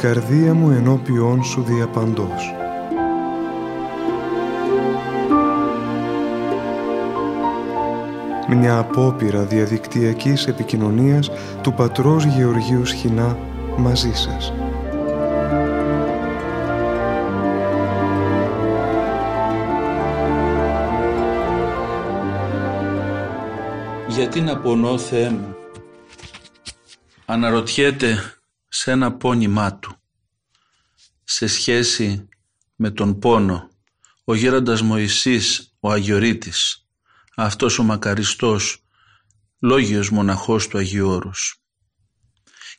η καρδία μου ενώπιόν σου διαπαντός. Μια απόπειρα διαδικτυακής επικοινωνίας του πατρός Γεωργίου Σχοινά μαζί σας. Γιατί να πονώ Θεέ μου; Αναρωτιέται σε ένα πόνημά του σε σχέση με τον πόνο ο γέροντας Μωυσής ο Αγιορείτης αυτός ο μακαριστός λόγιος μοναχός του Αγίου Όρους.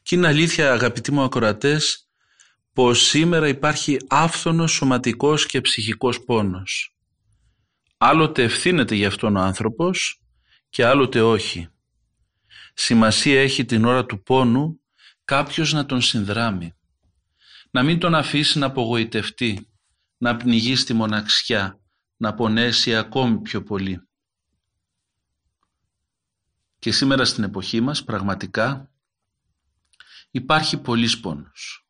Και είναι αλήθεια αγαπητοί μου ακροατές πως σήμερα υπάρχει άφθονος σωματικός και ψυχικός πόνος. Άλλοτε ευθύνεται γι' αυτόν ο άνθρωπος και άλλοτε όχι. Σημασία έχει την ώρα του πόνου κάποιος να τον συνδράμει. Να μην τον αφήσει να απογοητευτεί, να πνιγείς στη μοναξιά, να πονέσει ακόμη πιο πολύ. Και σήμερα στην εποχή μας πραγματικά υπάρχει πολύς πόνος.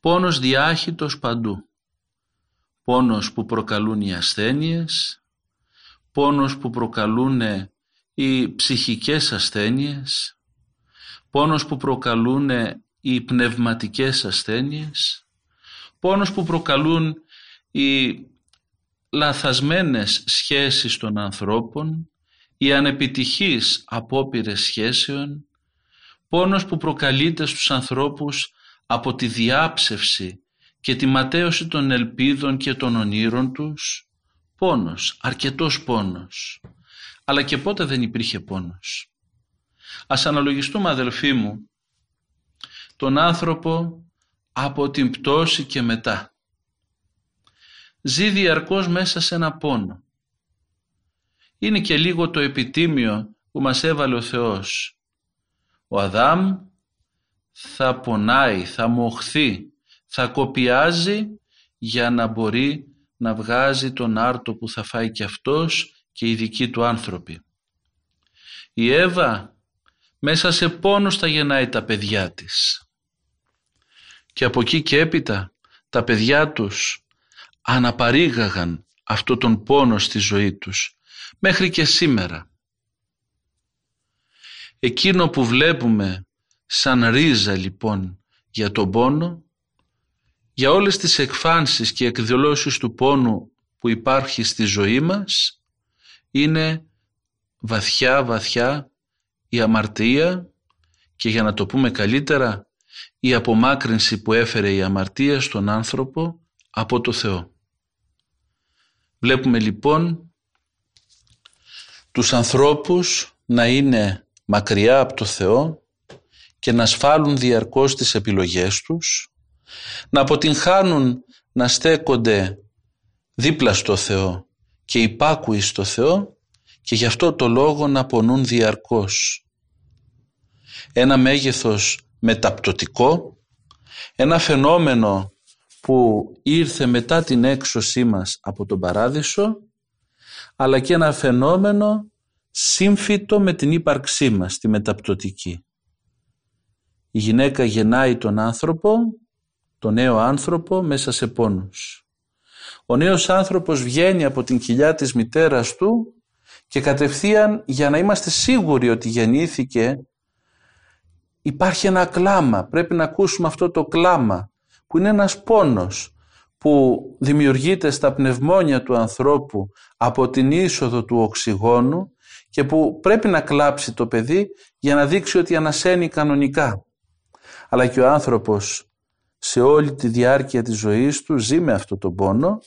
Πόνος διάχυτος παντού. Πόνος που προκαλούν οι ασθένειες, πόνος που προκαλούν οι ψυχικές ασθένειες, πόνος που προκαλούν οι πνευματικές ασθένειες, πόνος που προκαλούν οι λαθασμένες σχέσεις των ανθρώπων, οι ανεπιτυχείς απόπειρες σχέσεων, πόνος που προκαλείται στους ανθρώπους από τη διάψευση και τη ματέωση των ελπίδων και των ονείρων τους, πόνος, αρκετός πόνος. Αλλά και πότε δεν υπήρχε πόνος. Ας αναλογιστούμε αδελφοί μου τον άνθρωπο από την πτώση και μετά. Ζει διαρκώς μέσα σε ένα πόνο. Είναι και λίγο το επιτίμιο που μας έβαλε ο Θεός. Ο Αδάμ θα πονάει, θα μοχθεί, θα κοπιάζει για να μπορεί να βγάζει τον άρτο που θα φάει και αυτός και οι δικοί του άνθρωποι. Η Εύα μέσα σε πόνος θα γεννάει τα παιδιά της. Και από εκεί και έπειτα τα παιδιά τους αναπαρήγαγαν αυτό τον πόνο στη ζωή τους μέχρι και σήμερα. Εκείνο που βλέπουμε σαν ρίζα λοιπόν για τον πόνο, για όλες τις εκφάνσεις και εκδηλώσεις του πόνου που υπάρχει στη ζωή μας, είναι βαθιά βαθιά η αμαρτία και για να το πούμε καλύτερα η απομάκρυνση που έφερε η αμαρτία στον άνθρωπο από το Θεό. Βλέπουμε λοιπόν τους ανθρώπους να είναι μακριά από το Θεό και να σφάλουν διαρκώς τις επιλογές τους, να αποτυγχάνουν να στέκονται δίπλα στο Θεό και υπάκουοι στο Θεό και γι' αυτό το λόγο να πονούν διαρκώς. Ένα μέγεθος μεταπτωτικό, ένα φαινόμενο που ήρθε μετά την έξωσή μας από τον Παράδεισο, αλλά και ένα φαινόμενο σύμφυτο με την ύπαρξή μας, τη μεταπτωτική. Η γυναίκα γεννάει τον άνθρωπο, τον νέο άνθρωπο μέσα σε πόνους. Ο νέος άνθρωπος βγαίνει από την κοιλιά της μητέρας του και κατευθείαν για να είμαστε σίγουροι ότι γεννήθηκε υπάρχει ένα κλάμα. Πρέπει να ακούσουμε αυτό το κλάμα που είναι ένας πόνος που δημιουργείται στα πνευμόνια του ανθρώπου από την είσοδο του οξυγόνου και που πρέπει να κλάψει το παιδί για να δείξει ότι ανασένει κανονικά. Αλλά και ο άνθρωπος σε όλη τη διάρκεια της ζωής του ζει με αυτό το πόνο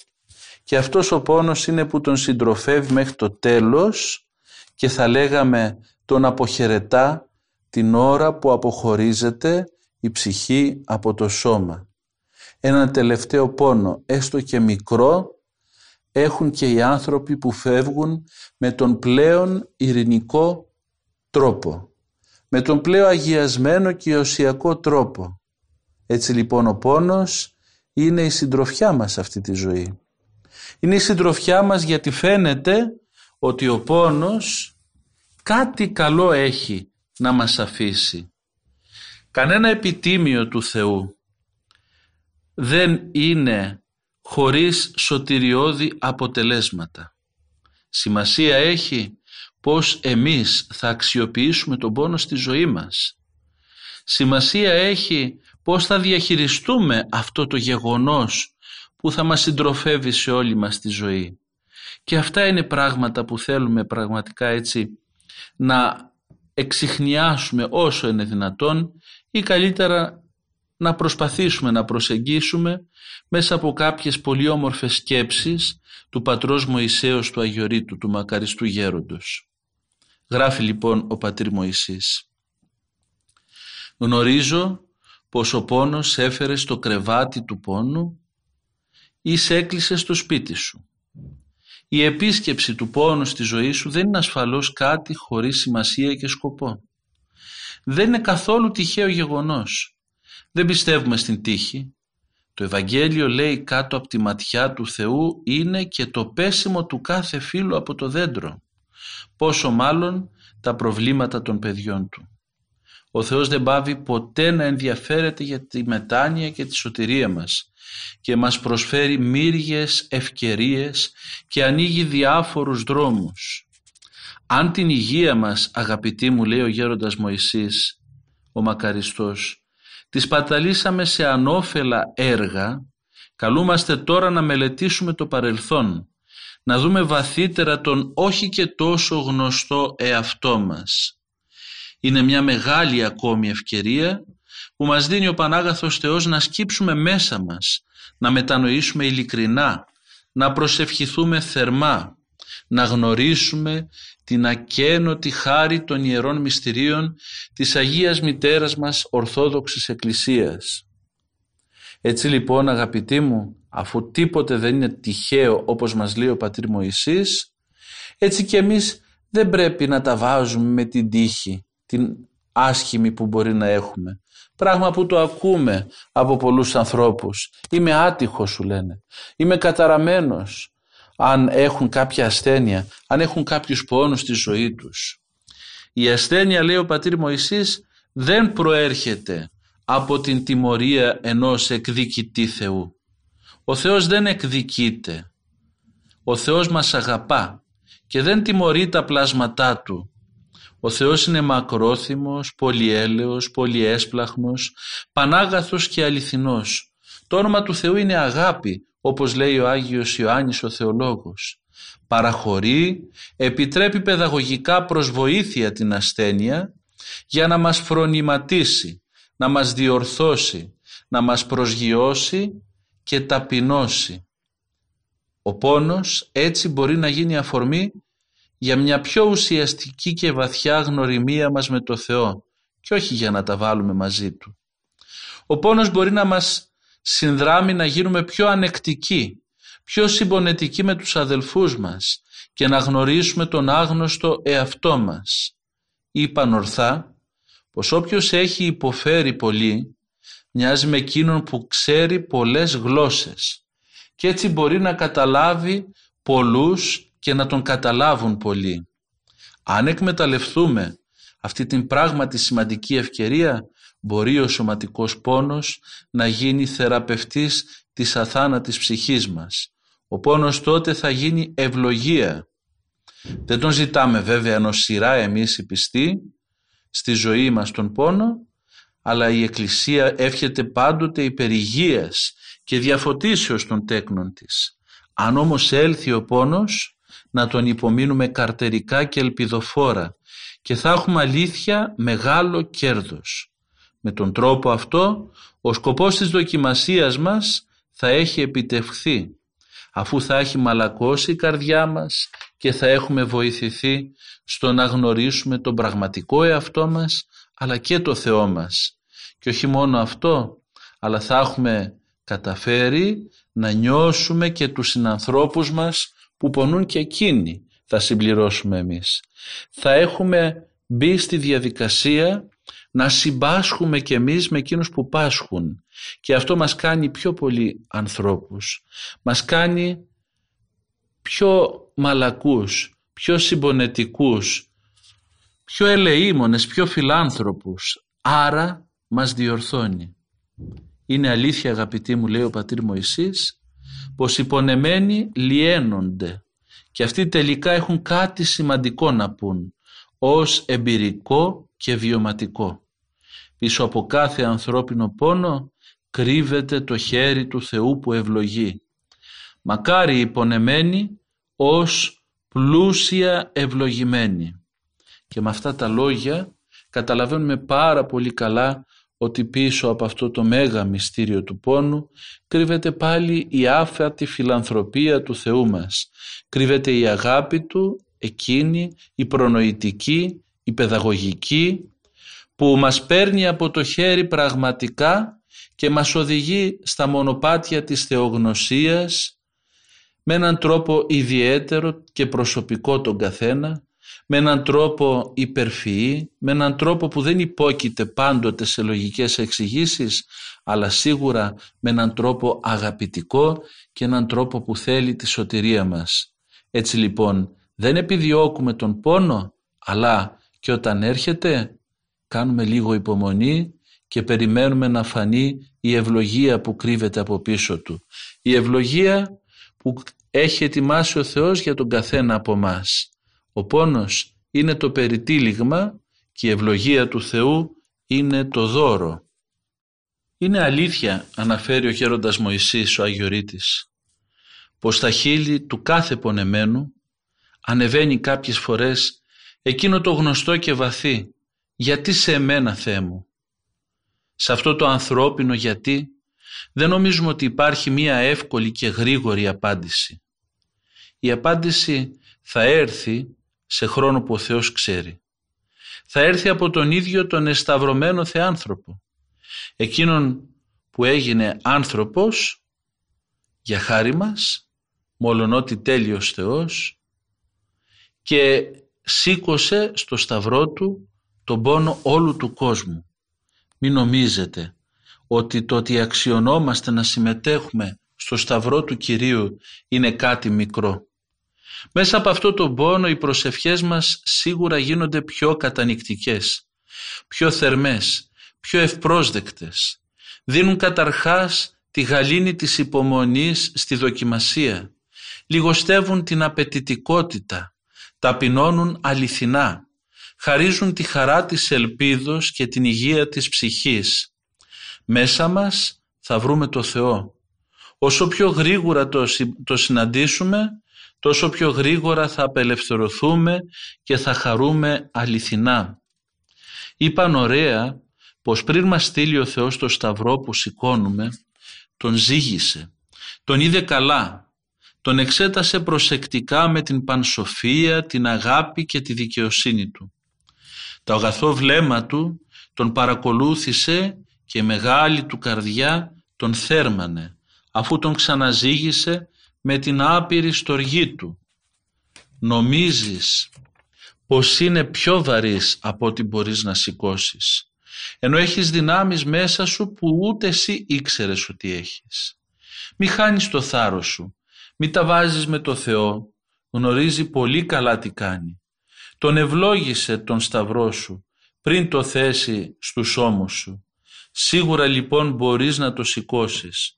και αυτός ο πόνος είναι που τον συντροφεύει μέχρι το τέλος και θα λέγαμε τον αποχαιρετά την ώρα που αποχωρίζεται η ψυχή από το σώμα. Ένα τελευταίο πόνο, έστω και μικρό, έχουν και οι άνθρωποι που φεύγουν με τον πλέον ειρηνικό τρόπο, με τον πλέον αγιασμένο και οσιακό τρόπο. Έτσι λοιπόν ο πόνος είναι η συντροφιά μας αυτή τη ζωή. Είναι η συντροφιά μας γιατί φαίνεται ότι ο πόνος κάτι καλό έχει να μας αφήσει. Κανένα επιτίμιο του Θεού, δεν είναι χωρίς σωτηριώδη αποτελέσματα. Σημασία έχει πώς εμείς θα αξιοποιήσουμε τον πόνο στη ζωή μας. Σημασία έχει πώς θα διαχειριστούμε αυτό το γεγονός που θα μας συντροφεύει σε όλη μας τη ζωή. Και αυτά είναι πράγματα που θέλουμε πραγματικά έτσι να εξηχνιάσουμε όσο είναι δυνατόν ή καλύτερα να προσπαθήσουμε να προσεγγίσουμε μέσα από κάποιες πολύ όμορφες σκέψεις του πατρός Μωυσέως του Αγιορείτου, του μακαριστού γέροντος. Γράφει λοιπόν ο πατήρ Μωυσής. Γνωρίζω πως ο πόνος έφερε στο κρεβάτι του πόνου ή σε έκλεισε στο σπίτι σου. Η επίσκεψη του πόνου στη ζωή σου δεν είναι ασφαλώς κάτι χωρίς σημασία και σκοπό. Δεν είναι καθόλου τυχαίο γεγονός. Δεν πιστεύουμε στην τύχη. Το Ευαγγέλιο λέει κάτω από τη ματιά του Θεού είναι και το πέσιμο του κάθε φίλου από το δέντρο. Πόσο μάλλον τα προβλήματα των παιδιών του. Ο Θεός δεν πάβει ποτέ να ενδιαφέρεται για τη μετάνοια και τη σωτηρία μας και μας προσφέρει μύριες ευκαιρίες και ανοίγει διάφορους δρόμους. Αν την υγεία μας, αγαπητοί μου, λέει ο γέροντας Μωυσής, ο μακαριστός, τη σπαταλήσαμε σε ανώφελα έργα, καλούμαστε τώρα να μελετήσουμε το παρελθόν, να δούμε βαθύτερα τον όχι και τόσο γνωστό εαυτό μας. Είναι μια μεγάλη ακόμη ευκαιρία που μας δίνει ο Πανάγαθος Θεός να σκύψουμε μέσα μας, να μετανοήσουμε ειλικρινά, να προσευχηθούμε θερμά, να γνωρίσουμε την ακένωτη χάρη των Ιερών Μυστηρίων της Αγίας Μητέρας μας Ορθόδοξης Εκκλησίας. Έτσι λοιπόν αγαπητοί μου, αφού τίποτε δεν είναι τυχαίο όπως μας λέει ο Πατήρ Μωυσής, έτσι και εμείς δεν πρέπει να τα βάζουμε με την τύχη, την άσχημη που μπορεί να έχουμε. Πράγμα που το ακούμε από πολλούς ανθρώπους. Είμαι άτυχος σου λένε. Είμαι καταραμένος. Αν έχουν κάποια ασθένεια, αν έχουν κάποιους πόνους στη ζωή τους. Η ασθένεια λέει ο πατήρ Μωυσής δεν προέρχεται από την τιμωρία ενός εκδικητή Θεού. Ο Θεός δεν εκδικείται. Ο Θεός μας αγαπά και δεν τιμωρεί τα πλάσματά Του ο Θεός είναι μακρόθυμος, πολυέλεος, πολυέσπλαχνος, πανάγαθος και αληθινός. Το όνομα του Θεού είναι αγάπη, όπως λέει ο Άγιος Ιωάννης ο Θεολόγος. Παραχωρεί, επιτρέπει παιδαγωγικά προς βοήθεια την ασθένεια για να μας φρονηματίσει, να μας διορθώσει, να μας προσγειώσει και ταπεινώσει. Ο πόνος έτσι μπορεί να γίνει αφορμή για μια πιο ουσιαστική και βαθιά γνωριμία μας με το Θεό και όχι για να τα βάλουμε μαζί Του. Ο πόνος μπορεί να μας συνδράμει να γίνουμε πιο ανεκτικοί, πιο συμπονετικοί με τους αδελφούς μας και να γνωρίσουμε τον άγνωστο εαυτό μας. Είπαν ορθά πως όποιος έχει υποφέρει πολύ μοιάζει με εκείνον που ξέρει πολλές γλώσσες και έτσι μπορεί να καταλάβει πολλούς και να τον καταλάβουν πολύ. Αν εκμεταλλευτούμε αυτή την πράγματι σημαντική ευκαιρία, μπορεί ο σωματικός πόνος να γίνει θεραπευτής της αθάνατης ψυχής μας. Ο πόνος τότε θα γίνει ευλογία. Δεν τον ζητάμε βέβαια ενώ σειρά εμείς οι πιστοί στη ζωή μας τον πόνο, αλλά η Εκκλησία εύχεται πάντοτε υπερηγίας και διαφωτίσεως των τέκνων της. Αν όμως έλθει ο πόνος, να τον υπομείνουμε καρτερικά και ελπιδοφόρα και θα έχουμε αλήθεια μεγάλο κέρδος. Με τον τρόπο αυτό ο σκοπός της δοκιμασίας μας θα έχει επιτευχθεί αφού θα έχει μαλακώσει η καρδιά μας και θα έχουμε βοηθηθεί στο να γνωρίσουμε τον πραγματικό εαυτό μας αλλά και το Θεό μας. Και όχι μόνο αυτό, αλλά θα έχουμε καταφέρει να νιώσουμε και τους συνανθρώπους μας που πονούν και εκείνοι θα συμπληρώσουμε εμείς. Θα έχουμε μπει στη διαδικασία να συμπάσχουμε και εμείς με εκείνους που πάσχουν και αυτό μας κάνει πιο πολύ ανθρώπους. Μας κάνει πιο μαλακούς, πιο συμπονετικούς, πιο ελεήμονες, πιο φιλάνθρωπους. Άρα μας διορθώνει. Είναι αλήθεια αγαπητοί μου λέει ο πατήρ Μωυσής πως οι πονεμένοι λιένονται και αυτοί τελικά έχουν κάτι σημαντικό να πούν ως εμπειρικό και βιωματικό. Πίσω από κάθε ανθρώπινο πόνο κρύβεται το χέρι του Θεού που ευλογεί. Μακάρι οι πονεμένοι ως πλούσια ευλογημένοι. Και με αυτά τα λόγια καταλαβαίνουμε πάρα πολύ καλά ότι πίσω από αυτό το μέγα μυστήριο του πόνου κρύβεται πάλι η άφατη φιλανθρωπία του Θεού μας. Κρύβεται η αγάπη Του, εκείνη, η προνοητική, η παιδαγωγική, που μας παίρνει από το χέρι πραγματικά και μας οδηγεί στα μονοπάτια της θεογνωσίας με έναν τρόπο ιδιαίτερο και προσωπικό τον καθένα με έναν τρόπο υπερφυή, με έναν τρόπο που δεν υπόκειται πάντοτε σε λογικές εξηγήσεις, αλλά σίγουρα με έναν τρόπο αγαπητικό και έναν τρόπο που θέλει τη σωτηρία μας. Έτσι λοιπόν δεν επιδιώκουμε τον πόνο, αλλά και όταν έρχεται κάνουμε λίγο υπομονή και περιμένουμε να φανεί η ευλογία που κρύβεται από πίσω του. Η ευλογία που έχει ετοιμάσει ο Θεός για τον καθένα από μας. Ο πόνος είναι το περιτύλιγμα και η ευλογία του Θεού είναι το δώρο. Είναι αλήθεια, αναφέρει ο γέροντας Μωυσής ο Αγιορείτης, πως στα χείλη του κάθε πονεμένου ανεβαίνει κάποιες φορές εκείνο το γνωστό και βαθύ «Γιατί σε εμένα, Θεέ μου» σε αυτό το ανθρώπινο γιατί δεν νομίζουμε ότι υπάρχει μία εύκολη και γρήγορη απάντηση. Η απάντηση θα έρθει σε χρόνο που ο Θεός ξέρει. Θα έρθει από τον ίδιο τον εσταυρωμένο Θεάνθρωπο. Εκείνον που έγινε άνθρωπος για χάρη μας, μόλον ότι τέλειος Θεός και σήκωσε στο σταυρό του τον πόνο όλου του κόσμου. Μην νομίζετε ότι το ότι αξιωνόμαστε να συμμετέχουμε στο σταυρό του Κυρίου είναι κάτι μικρό. Μέσα από αυτό το πόνο οι προσευχές μας σίγουρα γίνονται πιο κατανικτικές, πιο θερμές, πιο ευπρόσδεκτες. Δίνουν καταρχάς τη γαλήνη της υπομονής στη δοκιμασία. Λιγοστεύουν την απαιτητικότητα, ταπεινώνουν αληθινά. Χαρίζουν τη χαρά της ελπίδος και την υγεία της ψυχής. Μέσα μας θα βρούμε το Θεό. Όσο πιο γρήγορα το, το συναντήσουμε, τόσο πιο γρήγορα θα απελευθερωθούμε και θα χαρούμε αληθινά. Είπαν ωραία πως πριν μας στείλει ο Θεός το σταυρό που σηκώνουμε, τον ζήγησε, τον είδε καλά, τον εξέτασε προσεκτικά με την πανσοφία, την αγάπη και τη δικαιοσύνη του. Το αγαθό βλέμμα του τον παρακολούθησε και μεγάλη του καρδιά τον θέρμανε, αφού τον ξαναζήγησε με την άπειρη στοργή του. Νομίζεις πως είναι πιο βαρύς από ό,τι μπορείς να σηκώσεις. ενώ έχεις δυνάμεις μέσα σου που ούτε εσύ ήξερες ότι έχεις. Μη χάνεις το θάρρος σου, μη τα βάζεις με το Θεό, γνωρίζει πολύ καλά τι κάνει. Τον ευλόγησε τον σταυρό σου πριν το θέσει στους ώμους σου. Σίγουρα λοιπόν μπορείς να το σηκώσεις.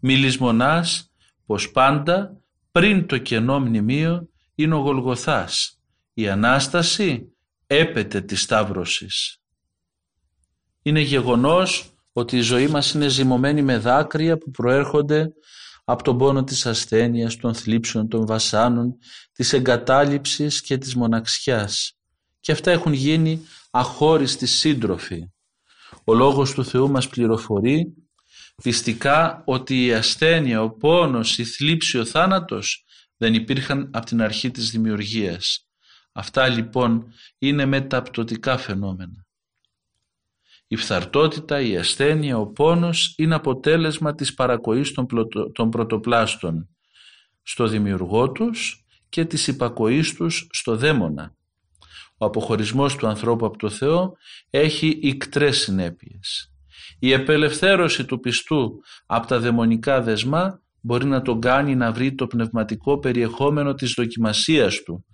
Μη λησμονάς πως πάντα πριν το κενό μνημείο είναι ο Γολγοθάς. Η Ανάσταση έπεται της Σταύρωσης. Είναι γεγονός ότι η ζωή μας είναι ζυμωμένη με δάκρυα που προέρχονται από τον πόνο της ασθένειας, των θλίψεων, των βασάνων, της εγκατάλειψης και της μοναξιάς. Και αυτά έχουν γίνει αχώριστοι σύντροφοι. Ο Λόγος του Θεού μας πληροφορεί πιστικά ότι η ασθένεια, ο πόνος, η θλίψη, ο θάνατος δεν υπήρχαν από την αρχή της δημιουργίας. Αυτά λοιπόν είναι μεταπτωτικά φαινόμενα. Η φθαρτότητα, η ασθένεια, ο πόνος είναι αποτέλεσμα της παρακοής των, των πρωτοπλάστων στο δημιουργό τους και της υπακοής τους στο δαίμονα. Ο αποχωρισμός του ανθρώπου από το Θεό έχει ικτρές συνέπειες. Η επελευθέρωση του πιστού από τα δαιμονικά δεσμά μπορεί να τον κάνει να βρει το πνευματικό περιεχόμενο της δοκιμασίας του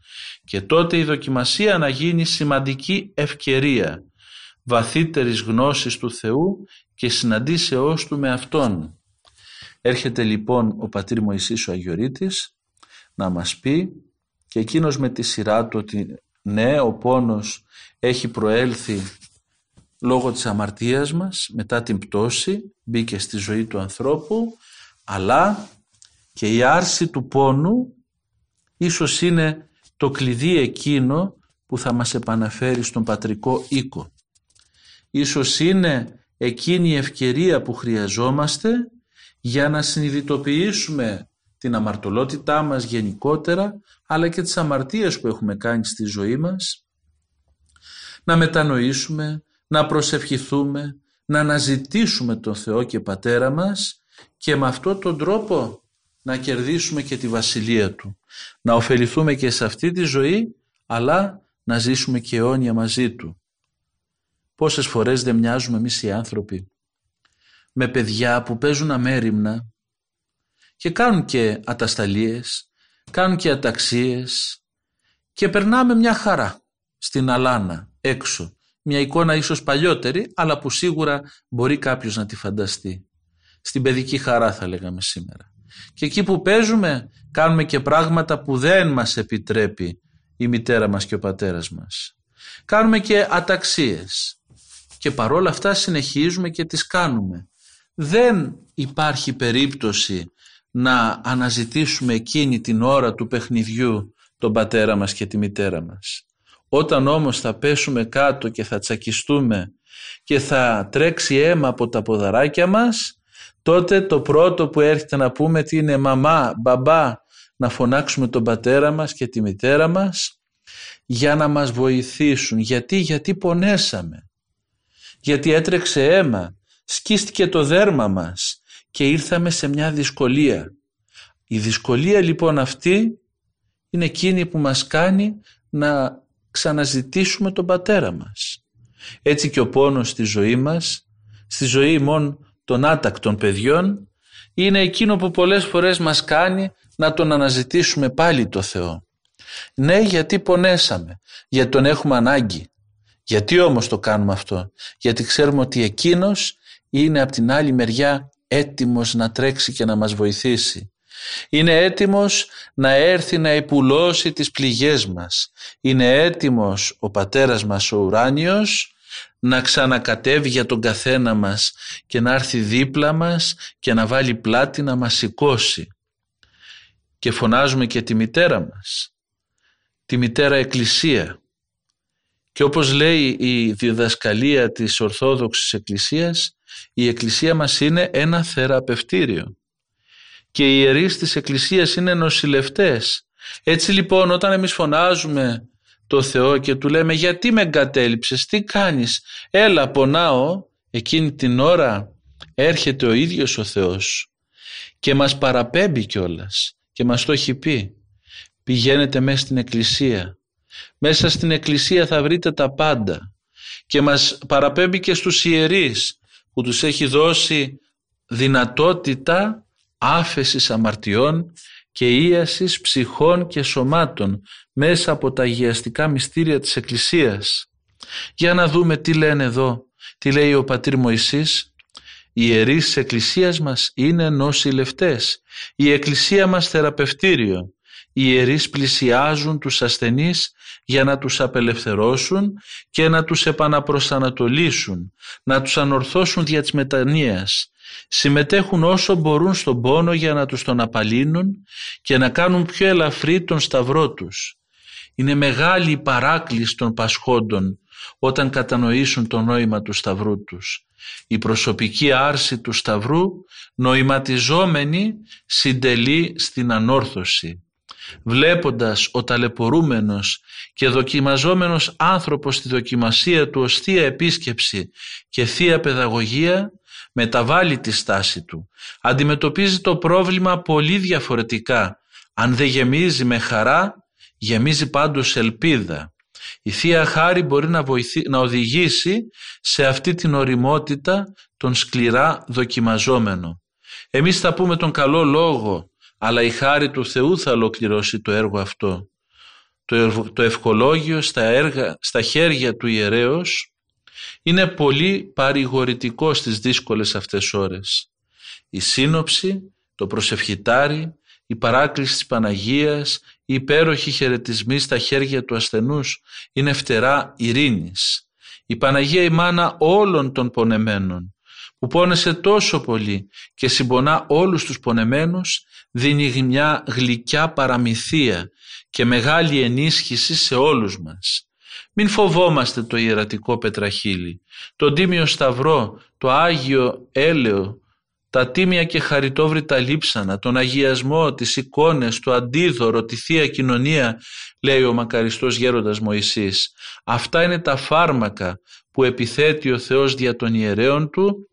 και τότε η δοκιμασία να γίνει σημαντική ευκαιρία βαθύτερης γνώσης του Θεού και συναντήσεώς του με Αυτόν. Έρχεται λοιπόν ο πατήρ Μωυσής ο Αγιορείτης να μας πει και εκείνος με τη σειρά του ότι ναι ο πόνος έχει προέλθει λόγω της αμαρτίας μας μετά την πτώση μπήκε στη ζωή του ανθρώπου αλλά και η άρση του πόνου ίσως είναι το κλειδί εκείνο που θα μας επαναφέρει στον πατρικό οίκο. Ίσως είναι εκείνη η ευκαιρία που χρειαζόμαστε για να συνειδητοποιήσουμε την αμαρτωλότητά μας γενικότερα αλλά και τις αμαρτίες που έχουμε κάνει στη ζωή μας να μετανοήσουμε, να προσευχηθούμε, να αναζητήσουμε τον Θεό και Πατέρα μας και με αυτόν τον τρόπο να κερδίσουμε και τη Βασιλεία Του. Να ωφεληθούμε και σε αυτή τη ζωή αλλά να ζήσουμε και αιώνια μαζί Του. Πόσες φορές δεν μοιάζουμε εμείς οι άνθρωποι με παιδιά που παίζουν αμέριμνα και κάνουν και ατασταλίες, κάνουν και αταξίες και περνάμε μια χαρά στην αλάνα έξω. Μια εικόνα ίσως παλιότερη αλλά που σίγουρα μπορεί κάποιος να τη φανταστεί. Στην παιδική χαρά θα λέγαμε σήμερα. Και εκεί που παίζουμε κάνουμε και πράγματα που δεν μας επιτρέπει η μητέρα μας και ο πατέρας μας. Κάνουμε και αταξίες και παρόλα αυτά συνεχίζουμε και τις κάνουμε. Δεν υπάρχει περίπτωση να αναζητήσουμε εκείνη την ώρα του παιχνιδιού τον πατέρα μας και τη μητέρα μας. Όταν όμως θα πέσουμε κάτω και θα τσακιστούμε και θα τρέξει αίμα από τα ποδαράκια μας, τότε το πρώτο που έρχεται να πούμε τι είναι μαμά, μπαμπά, να φωνάξουμε τον πατέρα μας και τη μητέρα μας για να μας βοηθήσουν. Γιατί, γιατί πονέσαμε. Γιατί έτρεξε αίμα, σκίστηκε το δέρμα μας και ήρθαμε σε μια δυσκολία. Η δυσκολία λοιπόν αυτή είναι εκείνη που μας κάνει να ξαναζητήσουμε τον πατέρα μας. Έτσι και ο πόνος στη ζωή μας, στη ζωή μόνο των άτακτων παιδιών, είναι εκείνο που πολλές φορές μας κάνει να τον αναζητήσουμε πάλι το Θεό. Ναι γιατί πονέσαμε, γιατί τον έχουμε ανάγκη. Γιατί όμως το κάνουμε αυτό, γιατί ξέρουμε ότι εκείνος είναι από την άλλη μεριά έτοιμος να τρέξει και να μας βοηθήσει. Είναι έτοιμος να έρθει να επουλώσει τις πληγές μας. Είναι έτοιμος ο πατέρας μας ο ουράνιος να ξανακατεύει για τον καθένα μας και να έρθει δίπλα μας και να βάλει πλάτη να μας σηκώσει. Και φωνάζουμε και τη μητέρα μας, τη μητέρα Εκκλησία. Και όπως λέει η διδασκαλία της Ορθόδοξης Εκκλησίας, η Εκκλησία μας είναι ένα θεραπευτήριο και οι ιερείς της Εκκλησίας είναι νοσηλευτές. Έτσι λοιπόν όταν εμείς φωνάζουμε το Θεό και του λέμε γιατί με εγκατέλειψες, τι κάνεις, έλα πονάω, εκείνη την ώρα έρχεται ο ίδιος ο Θεός και μας παραπέμπει κιόλας και μας το έχει πει. Πηγαίνετε μέσα στην Εκκλησία. Μέσα στην Εκκλησία θα βρείτε τα πάντα και μας παραπέμπει και στους ιερείς που τους έχει δώσει δυνατότητα άφεσης αμαρτιών και ίασης ψυχών και σωμάτων μέσα από τα αγιαστικά μυστήρια της Εκκλησίας. Για να δούμε τι λένε εδώ, τι λέει ο πατήρ Μωυσής. Οι ιερείς της Εκκλησίας μας είναι νοσηλευτές, η Εκκλησία μας θεραπευτήριο. Οι ιερείς πλησιάζουν τους ασθενείς για να τους απελευθερώσουν και να τους επαναπροσανατολίσουν, να τους ανορθώσουν δια της μετανοίας. Συμμετέχουν όσο μπορούν στον πόνο για να τους τον απαλύνουν και να κάνουν πιο ελαφρύ τον σταυρό τους. Είναι μεγάλη η παράκληση των πασχόντων όταν κατανοήσουν το νόημα του σταυρού τους. Η προσωπική άρση του σταυρού νοηματιζόμενη συντελεί στην ανόρθωση βλέποντας ο ταλαιπωρούμενος και δοκιμαζόμενος άνθρωπος στη δοκιμασία του ως θεία επίσκεψη και θεία παιδαγωγία μεταβάλλει τη στάση του. Αντιμετωπίζει το πρόβλημα πολύ διαφορετικά. Αν δεν γεμίζει με χαρά, γεμίζει πάντως ελπίδα. Η Θεία Χάρη μπορεί να, να οδηγήσει σε αυτή την οριμότητα τον σκληρά δοκιμαζόμενο. Εμείς θα πούμε τον καλό λόγο αλλά η χάρη του Θεού θα ολοκληρώσει το έργο αυτό. Το, το ευχολόγιο στα, έργα, στα χέρια του ιερέως είναι πολύ παρηγορητικό στις δύσκολες αυτές ώρες. Η σύνοψη, το προσευχητάρι, η παράκληση της Παναγίας, οι υπέροχοι χαιρετισμοί στα χέρια του ασθενούς είναι φτερά ειρήνης. Η Παναγία η μάνα όλων των πονεμένων που πόνεσε τόσο πολύ και συμπονά όλους τους πονεμένους δίνει μια γλυκιά παραμυθία και μεγάλη ενίσχυση σε όλους μας. Μην φοβόμαστε το ιερατικό πετραχύλι, τον Τίμιο Σταυρό, το Άγιο Έλεο, τα τίμια και χαριτόβρητα λείψανα, τον αγιασμό, τις εικόνες, το αντίδωρο, τη Θεία Κοινωνία, λέει ο μακαριστός γέροντας Μωυσής. Αυτά είναι τα φάρμακα που επιθέτει ο Θεός δια των ιερέων Του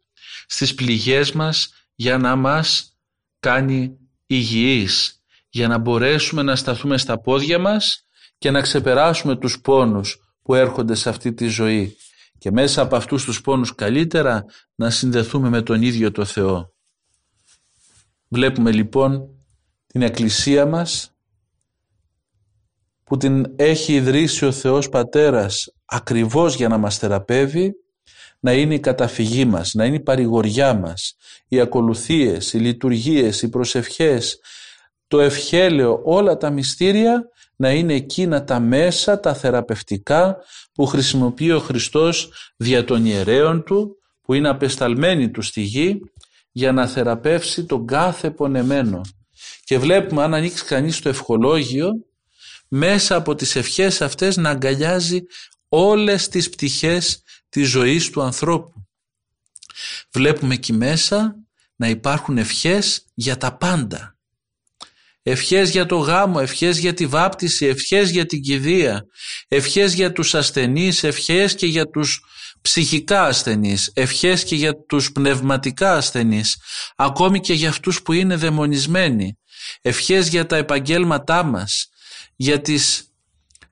στις πληγές μας για να μας κάνει υγιείς, για να μπορέσουμε να σταθούμε στα πόδια μας και να ξεπεράσουμε τους πόνους που έρχονται σε αυτή τη ζωή και μέσα από αυτούς τους πόνους καλύτερα να συνδεθούμε με τον ίδιο το Θεό. Βλέπουμε λοιπόν την Εκκλησία μας που την έχει ιδρύσει ο Θεός Πατέρας ακριβώς για να μας θεραπεύει, να είναι η καταφυγή μας, να είναι η παρηγοριά μας, οι ακολουθίες, οι λειτουργίες, οι προσευχές, το ευχέλαιο, όλα τα μυστήρια να είναι εκείνα τα μέσα, τα θεραπευτικά που χρησιμοποιεί ο Χριστός δια των ιερέων Του που είναι απεσταλμένοι Του στη γη για να θεραπεύσει τον κάθε πονεμένο. Και βλέπουμε αν ανοίξει κανείς το ευχολόγιο μέσα από τις ευχές αυτές να αγκαλιάζει όλες τις πτυχές της ζωής του ανθρώπου. Βλέπουμε εκεί μέσα να υπάρχουν ευχές για τα πάντα ευχές για το γάμο, ευχές για τη βάπτιση, ευχές για την κηδεία, ευχές για τους ασθενείς, ευχές και για τους ψυχικά ασθενείς, ευχές και για τους πνευματικά ασθενείς, ακόμη και για αυτούς που είναι δαιμονισμένοι, ευχές για τα επαγγέλματά μας, για τις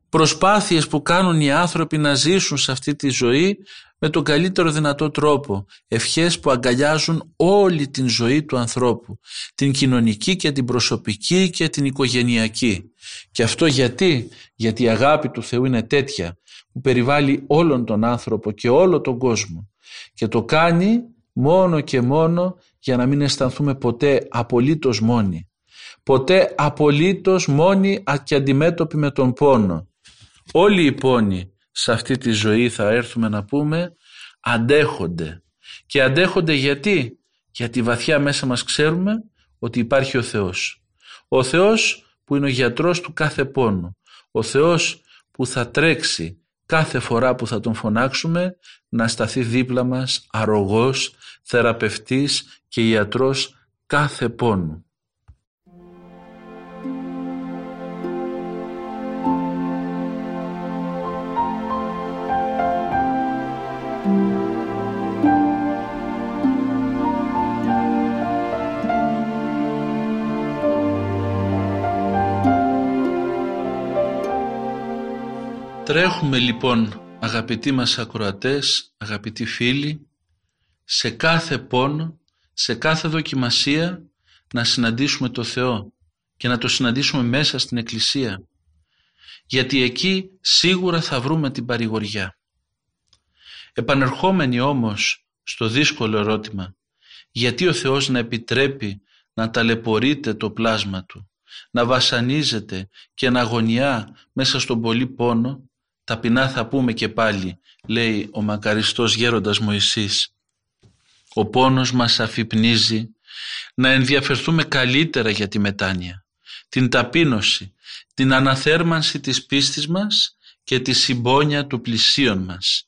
προσπάθειες που κάνουν οι άνθρωποι να ζήσουν σε αυτή τη ζωή με τον καλύτερο δυνατό τρόπο. Ευχές που αγκαλιάζουν όλη την ζωή του ανθρώπου. Την κοινωνική και την προσωπική και την οικογενειακή. Και αυτό γιατί, γιατί η αγάπη του Θεού είναι τέτοια που περιβάλλει όλον τον άνθρωπο και όλο τον κόσμο. Και το κάνει μόνο και μόνο για να μην αισθανθούμε ποτέ απολύτως μόνοι. Ποτέ απολύτως μόνοι και αντιμέτωποι με τον πόνο. Όλοι οι πόνοι σε αυτή τη ζωή θα έρθουμε να πούμε αντέχονται. Και αντέχονται γιατί; Γιατί βαθιά μέσα μας ξέρουμε ότι υπάρχει ο Θεός. Ο Θεός που είναι ο γιατρός του κάθε πόνου. Ο Θεός που θα τρέξει κάθε φορά που θα τον φωνάξουμε να σταθεί δίπλα μας αρρωγός, θεραπευτής και ιατρός κάθε πόνου. Τρέχουμε λοιπόν αγαπητοί μας ακροατές, αγαπητοί φίλοι, σε κάθε πόνο, σε κάθε δοκιμασία να συναντήσουμε το Θεό και να το συναντήσουμε μέσα στην Εκκλησία. Γιατί εκεί σίγουρα θα βρούμε την παρηγοριά. Επανερχόμενοι όμως στο δύσκολο ερώτημα, γιατί ο Θεός να επιτρέπει να ταλαιπωρείται το πλάσμα Του, να βασανίζεται και να αγωνιά μέσα στον πολύ πόνο, ταπεινά θα πούμε και πάλι, λέει ο μακαριστός γέροντας Μωυσής. Ο πόνος μας αφυπνίζει να ενδιαφερθούμε καλύτερα για τη μετάνοια, την ταπείνωση, την αναθέρμανση της πίστης μας και τη συμπόνια του πλησίον μας.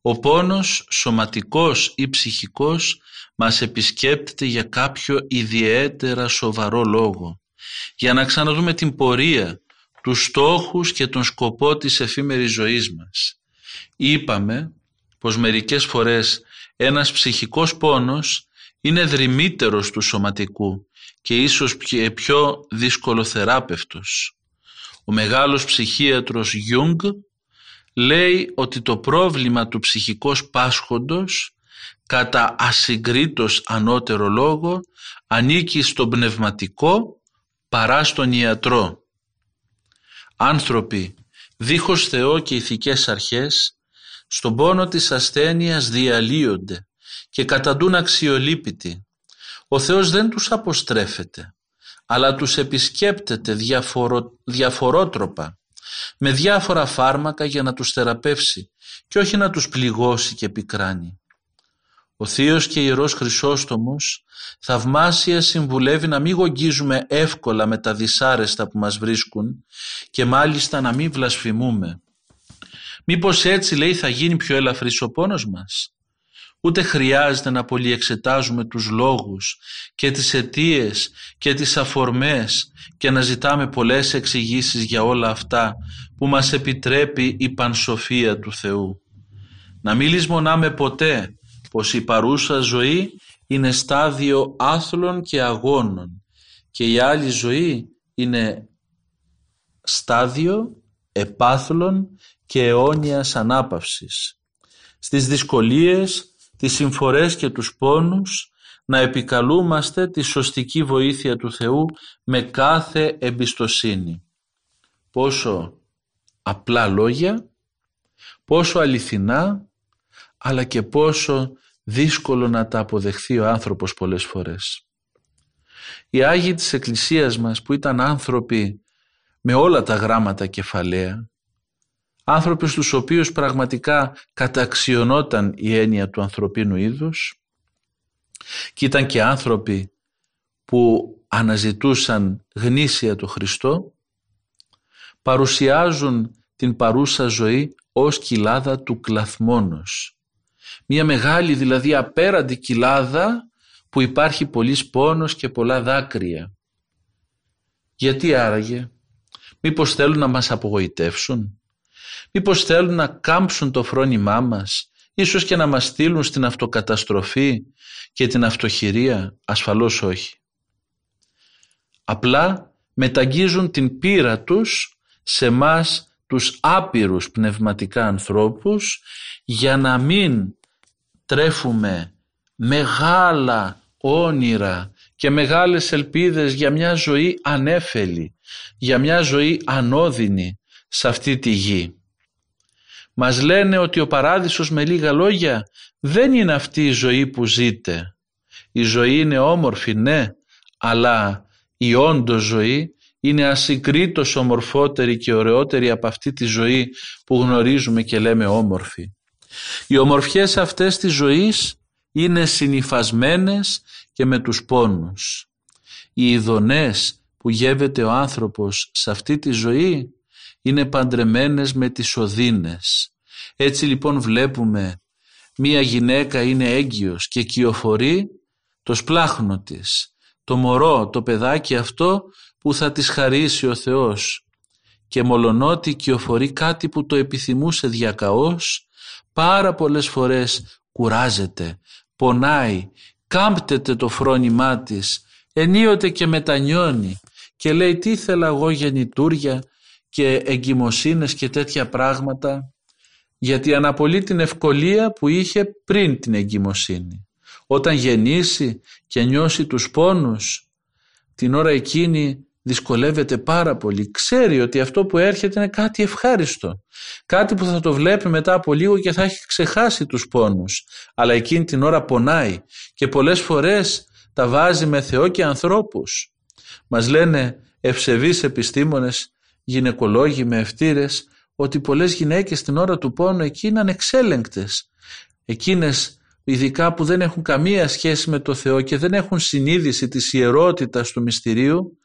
Ο πόνος σωματικός ή ψυχικός μας επισκέπτεται για κάποιο ιδιαίτερα σοβαρό λόγο, για να ξαναδούμε την πορεία τους στόχους και τον σκοπό της εφήμερης ζωής μας. Είπαμε πως μερικές φορές ένας ψυχικός πόνος είναι δριμύτερος του σωματικού και ίσως πιο δυσκολοθεράπευτος. Ο μεγάλος ψυχίατρος Γιούγκ λέει ότι το πρόβλημα του ψυχικώς πάσχοντος κατά ασυγκρίτως ανώτερο λόγο ανήκει στον πνευματικό παρά στον ιατρό άνθρωποι δίχως Θεό και ηθικές αρχές στον πόνο της ασθένειας διαλύονται και καταντούν αξιολύπητοι. Ο Θεός δεν τους αποστρέφεται, αλλά τους επισκέπτεται διαφορο... διαφορότροπα, με διάφορα φάρμακα για να τους θεραπεύσει και όχι να τους πληγώσει και πικράνει. Ο Θείος και Ιερός Χρυσόστομος θαυμάσια συμβουλεύει να μην γογγίζουμε εύκολα με τα δυσάρεστα που μας βρίσκουν και μάλιστα να μην βλασφημούμε. Μήπως έτσι λέει θα γίνει πιο ελαφρύς ο πόνος μας; Ούτε χρειάζεται να πολυεξετάζουμε τους λόγους και τις αιτίες και τις αφορμές και να ζητάμε πολλές εξηγήσεις για όλα αυτά που μας επιτρέπει η πανσοφία του Θεού. Να μην λησμονάμε ποτέ πως η παρούσα ζωή είναι στάδιο άθλων και αγώνων και η άλλη ζωή είναι στάδιο επάθλων και αιώνιας ανάπαυσης. Στις δυσκολίες, τις συμφορές και τους πόνους να επικαλούμαστε τη σωστική βοήθεια του Θεού με κάθε εμπιστοσύνη. Πόσο απλά λόγια, πόσο αληθινά, αλλά και πόσο δύσκολο να τα αποδεχθεί ο άνθρωπος πολλές φορές. Οι Άγιοι της Εκκλησίας μας που ήταν άνθρωποι με όλα τα γράμματα κεφαλαία, άνθρωποι στους οποίους πραγματικά καταξιωνόταν η έννοια του ανθρωπίνου είδους και ήταν και άνθρωποι που αναζητούσαν γνήσια του Χριστό, παρουσιάζουν την παρούσα ζωή ως κοιλάδα του κλαθμόνος μια μεγάλη δηλαδή απέραντη κοιλάδα που υπάρχει πολλής πόνος και πολλά δάκρυα. Γιατί άραγε, μήπως θέλουν να μας απογοητεύσουν, μήπως θέλουν να κάμψουν το φρόνημά μας, ίσως και να μας στείλουν στην αυτοκαταστροφή και την αυτοχειρία, ασφαλώς όχι. Απλά μεταγγίζουν την πείρα τους σε μας τους άπειρους πνευματικά ανθρώπους για να μην τρέφουμε μεγάλα όνειρα και μεγάλες ελπίδες για μια ζωή ανέφελη, για μια ζωή ανώδυνη σε αυτή τη γη. Μας λένε ότι ο παράδεισος με λίγα λόγια δεν είναι αυτή η ζωή που ζείτε. Η ζωή είναι όμορφη, ναι, αλλά η όντως ζωή είναι ασυγκρίτως ομορφότερη και ωραιότερη από αυτή τη ζωή που γνωρίζουμε και λέμε όμορφη. Οι ομορφιές αυτές της ζωής είναι συνυφασμένες και με τους πόνους. Οι ειδονές που γεύεται ο άνθρωπος σε αυτή τη ζωή είναι παντρεμένες με τις οδύνες. Έτσι λοιπόν βλέπουμε μία γυναίκα είναι έγκυος και κυοφορεί το σπλάχνο της, το μωρό, το παιδάκι αυτό που θα της χαρίσει ο Θεός και μολονότι κυοφορεί κάτι που το επιθυμούσε διακαώς πάρα πολλές φορές κουράζεται, πονάει, κάμπτεται το φρόνημά της, ενίοτε και μετανιώνει και λέει τι ήθελα εγώ γεννητούρια και εγκυμοσύνες και τέτοια πράγματα γιατί αναπολύει την ευκολία που είχε πριν την εγκυμοσύνη. Όταν γεννήσει και νιώσει τους πόνους την ώρα εκείνη δυσκολεύεται πάρα πολύ. Ξέρει ότι αυτό που έρχεται είναι κάτι ευχάριστο. Κάτι που θα το βλέπει μετά από λίγο και θα έχει ξεχάσει τους πόνους. Αλλά εκείνη την ώρα πονάει και πολλές φορές τα βάζει με Θεό και ανθρώπους. Μας λένε ευσεβείς επιστήμονες, γυναικολόγοι με ευτήρες, ότι πολλές γυναίκες την ώρα του πόνου εκεί είναι ανεξέλεγκτες. Εκείνες ειδικά που δεν έχουν καμία σχέση με το Θεό και δεν έχουν συνείδηση της ιερότητας του μυστηρίου,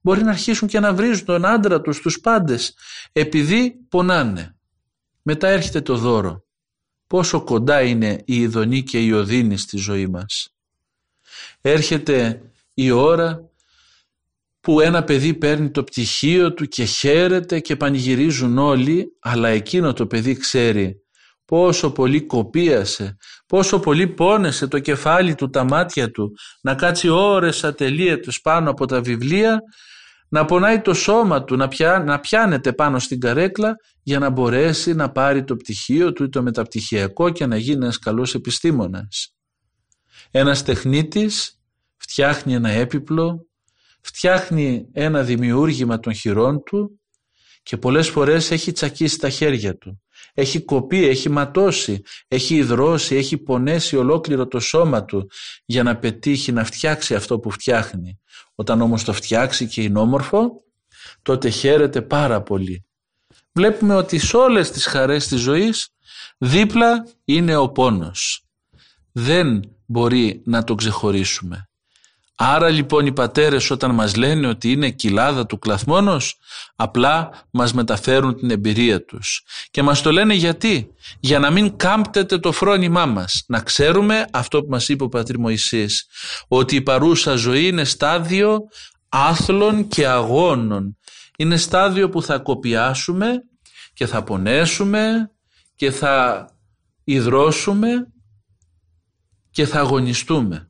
μπορεί να αρχίσουν και να βρίζουν τον άντρα τους, τους πάντες, επειδή πονάνε. Μετά έρχεται το δώρο. Πόσο κοντά είναι η ειδονή και η οδύνη στη ζωή μας. Έρχεται η ώρα που ένα παιδί παίρνει το πτυχίο του και χαίρεται και πανηγυρίζουν όλοι, αλλά εκείνο το παιδί ξέρει πόσο πολύ κοπίασε, πόσο πολύ πόνεσε το κεφάλι του, τα μάτια του, να κάτσει ώρες ατελείωτες πάνω από τα βιβλία, να πονάει το σώμα του, να, πιά, να πιάνεται πάνω στην καρέκλα για να μπορέσει να πάρει το πτυχίο του ή το μεταπτυχιακό και να γίνει ένας καλός επιστήμονας. Ένας τεχνίτης φτιάχνει ένα έπιπλο, φτιάχνει ένα δημιούργημα των χειρών του και πολλές φορές έχει τσακίσει τα χέρια του έχει κοπεί, έχει ματώσει, έχει υδρώσει, έχει πονέσει ολόκληρο το σώμα του για να πετύχει να φτιάξει αυτό που φτιάχνει. Όταν όμως το φτιάξει και είναι όμορφο, τότε χαίρεται πάρα πολύ. Βλέπουμε ότι σε όλες τις χαρές της ζωής δίπλα είναι ο πόνος. Δεν μπορεί να το ξεχωρίσουμε. Άρα λοιπόν οι πατέρες όταν μας λένε ότι είναι κοιλάδα του κλαθμόνος απλά μας μεταφέρουν την εμπειρία τους. Και μας το λένε γιατί; Για να μην κάμπτεται το φρόνημά μας. Να ξέρουμε αυτό που μας είπε ο πατήρ Μωυσής ότι η παρούσα ζωή είναι στάδιο άθλων και αγώνων. Είναι στάδιο που θα κοπιάσουμε και θα πονέσουμε και θα υδρώσουμε και θα αγωνιστούμε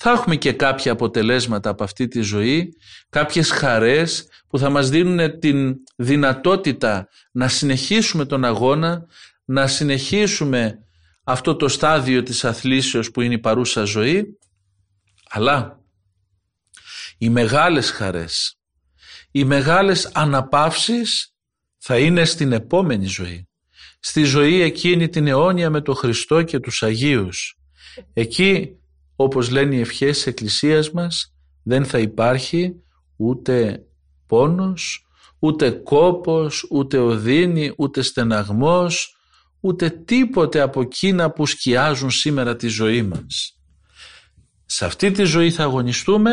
θα έχουμε και κάποια αποτελέσματα από αυτή τη ζωή, κάποιες χαρές που θα μας δίνουν την δυνατότητα να συνεχίσουμε τον αγώνα, να συνεχίσουμε αυτό το στάδιο της αθλήσεως που είναι η παρούσα ζωή, αλλά οι μεγάλες χαρές, οι μεγάλες αναπαύσεις θα είναι στην επόμενη ζωή. Στη ζωή εκείνη την αιώνια με τον Χριστό και τους Αγίους. Εκεί όπως λένε οι ευχές της Εκκλησίας μας, δεν θα υπάρχει ούτε πόνος, ούτε κόπος, ούτε οδύνη, ούτε στεναγμός, ούτε τίποτε από εκείνα που σκιάζουν σήμερα τη ζωή μας. Σε αυτή τη ζωή θα αγωνιστούμε